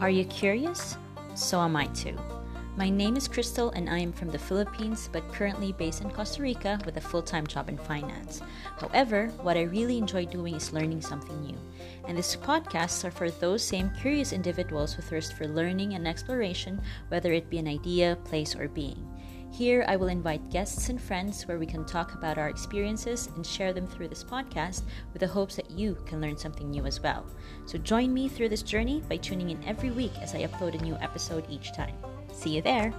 Are you curious? So am I too. My name is Crystal and I am from the Philippines but currently based in Costa Rica with a full time job in finance. However, what I really enjoy doing is learning something new. And these podcasts are for those same curious individuals who thirst for learning and exploration, whether it be an idea, place, or being. Here, I will invite guests and friends where we can talk about our experiences and share them through this podcast with the hopes that you can learn something new as well. So join me through this journey by tuning in every week as I upload a new episode each time. See you there!